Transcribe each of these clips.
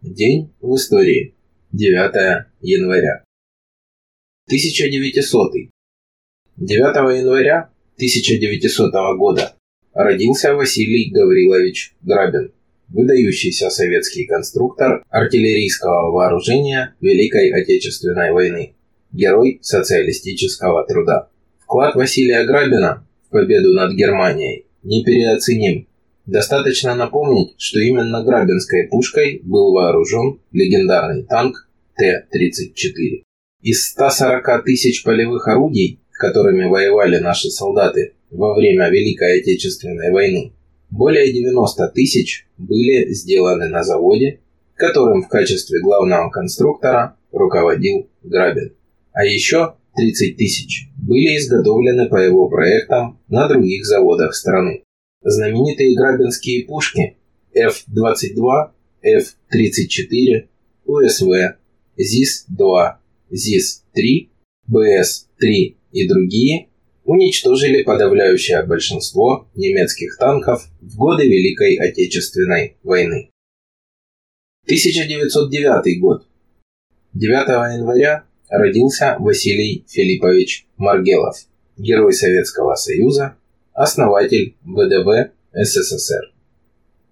День в истории. 9 января. 1900. 9 января 1900 года родился Василий Гаврилович Грабин, выдающийся советский конструктор артиллерийского вооружения Великой Отечественной войны, герой социалистического труда. Вклад Василия Грабина в победу над Германией непереоценим. Достаточно напомнить, что именно Грабинской пушкой был вооружен легендарный танк Т-34. Из 140 тысяч полевых орудий, которыми воевали наши солдаты во время Великой Отечественной войны, более 90 тысяч были сделаны на заводе, которым в качестве главного конструктора руководил Грабин. А еще 30 тысяч были изготовлены по его проектам на других заводах страны. Знаменитые грабинские пушки F-22, F-34, УСВ, ЗИС-2, ЗИС-3, БС-3 и другие уничтожили подавляющее большинство немецких танков в годы Великой Отечественной войны. 1909 год. 9 января родился Василий Филиппович Маргелов, герой Советского Союза, основатель ВДВ СССР.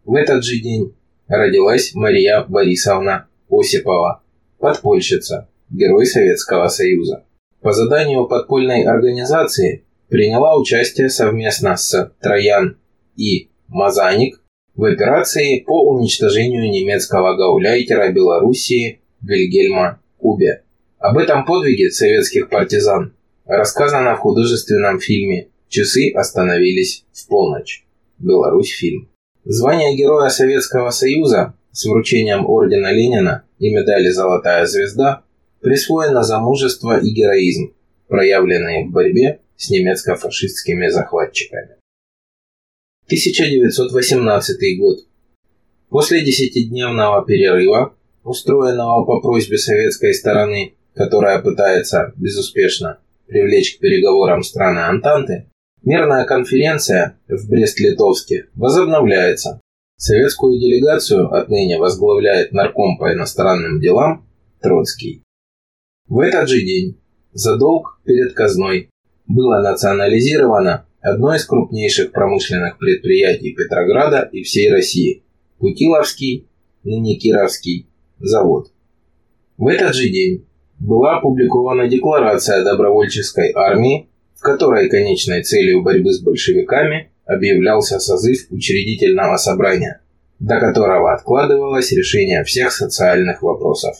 В этот же день родилась Мария Борисовна Осипова, подпольщица, герой Советского Союза. По заданию подпольной организации приняла участие совместно с Троян и Мазаник в операции по уничтожению немецкого гауляйтера Белоруссии Вильгельма Кубе. Об этом подвиге советских партизан рассказано в художественном фильме «Часы остановились в полночь». Беларусь фильм. Звание Героя Советского Союза с вручением Ордена Ленина и медали «Золотая звезда» присвоено за мужество и героизм, проявленные в борьбе с немецко-фашистскими захватчиками. 1918 год. После десятидневного перерыва, устроенного по просьбе советской стороны, которая пытается безуспешно привлечь к переговорам страны Антанты, мирная конференция в Брест-Литовске возобновляется. Советскую делегацию отныне возглавляет нарком по иностранным делам Троцкий. В этот же день за долг перед казной было национализировано одно из крупнейших промышленных предприятий Петрограда и всей России – Путиловский, ныне Кировский, завод. В этот же день была опубликована декларация добровольческой армии, в которой конечной целью борьбы с большевиками объявлялся созыв учредительного собрания, до которого откладывалось решение всех социальных вопросов.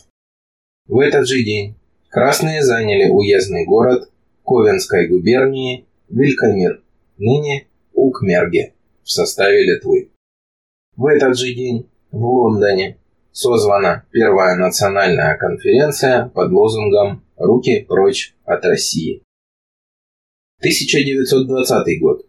В этот же день красные заняли уездный город Ковенской губернии Вилькамир, ныне Укмерге, в составе Литвы. В этот же день в Лондоне созвана первая национальная конференция под лозунгом «Руки прочь от России». 1920 год.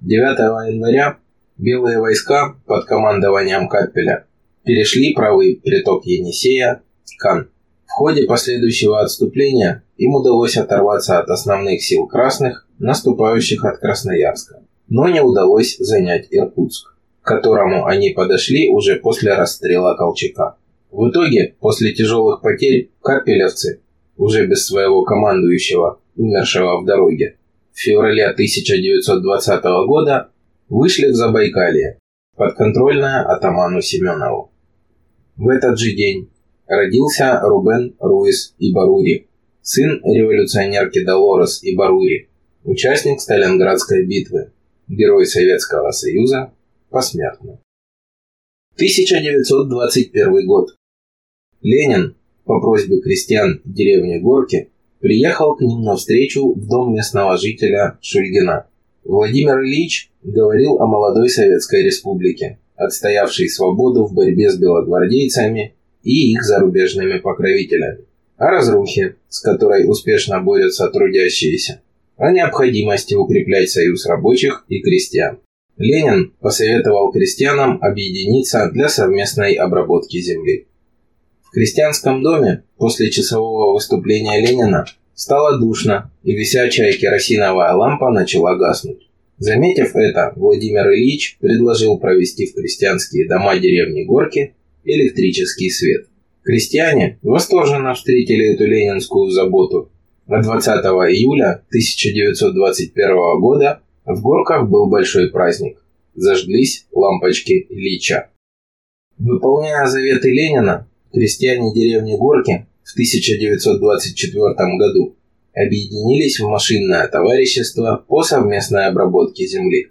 9 января белые войска под командованием Каппеля перешли правый приток Енисея, Кан. В ходе последующего отступления им удалось оторваться от основных сил красных, наступающих от Красноярска, но не удалось занять Иркутск которому они подошли уже после расстрела Колчака. В итоге, после тяжелых потерь, капелевцы, уже без своего командующего, умершего в дороге, в феврале 1920 года вышли в Забайкалье, подконтрольное атаману Семенову. В этот же день родился Рубен Руис Ибарури, сын революционерки Долорес Ибарури, участник Сталинградской битвы, герой Советского Союза, посмертно. 1921 год. Ленин по просьбе крестьян деревни Горки приехал к ним навстречу в дом местного жителя Шульгина. Владимир Ильич говорил о молодой Советской Республике, отстоявшей свободу в борьбе с белогвардейцами и их зарубежными покровителями, о разрухе, с которой успешно борются трудящиеся, о необходимости укреплять союз рабочих и крестьян. Ленин посоветовал крестьянам объединиться для совместной обработки земли. В крестьянском доме после часового выступления Ленина стало душно, и висячая керосиновая лампа начала гаснуть. Заметив это, Владимир Ильич предложил провести в крестьянские дома деревни Горки электрический свет. Крестьяне восторженно встретили эту ленинскую заботу. А 20 июля 1921 года в Горках был большой праздник. Зажглись лампочки Ильича. Выполняя заветы Ленина, крестьяне деревни Горки в 1924 году объединились в машинное товарищество по совместной обработке земли.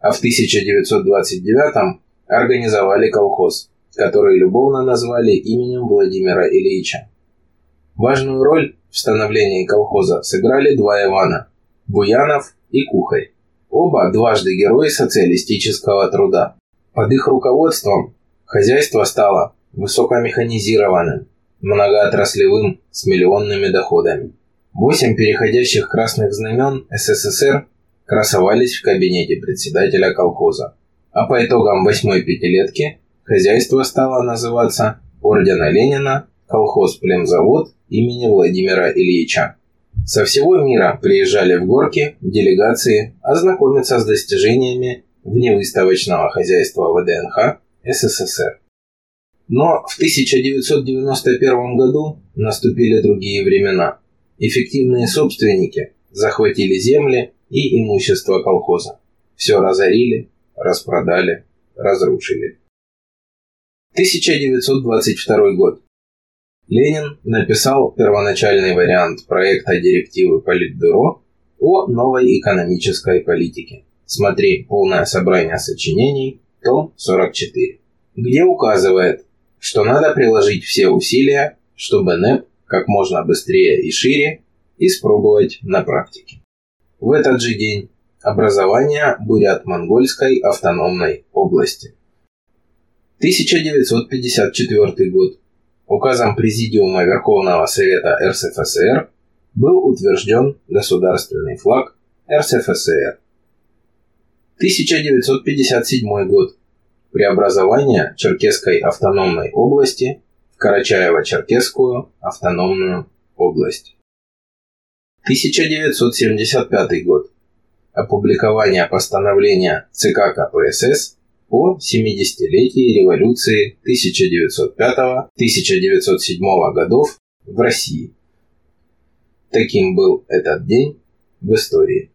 А в 1929 организовали колхоз, который любовно назвали именем Владимира Ильича. Важную роль в становлении колхоза сыграли два Ивана – Буянов и Кухарь. Оба дважды герои социалистического труда. Под их руководством хозяйство стало высокомеханизированным, многоотраслевым с миллионными доходами. Восемь переходящих красных знамен СССР красовались в кабинете председателя колхоза. А по итогам восьмой пятилетки хозяйство стало называться Ордена Ленина колхоз Племзавод имени Владимира Ильича. Со всего мира приезжали в горки делегации ознакомиться с достижениями вневыставочного хозяйства ВДНХ СССР. Но в 1991 году наступили другие времена. Эффективные собственники захватили земли и имущество колхоза. Все разорили, распродали, разрушили. 1922 год. Ленин написал первоначальный вариант проекта директивы Политбюро о новой экономической политике. Смотри полное собрание сочинений, том 44, где указывает, что надо приложить все усилия, чтобы НЭП как можно быстрее и шире испробовать на практике. В этот же день образование Бурят-Монгольской автономной области. 1954 год. Указом Президиума Верховного Совета РСФСР был утвержден государственный флаг РСФСР. 1957 год преобразование Черкесской автономной области в Карачаево-Черкесскую автономную область. 1975 год. Опубликование постановления ЦК КПСС о 70-летии революции 1905-1907 годов в России. Таким был этот день в истории.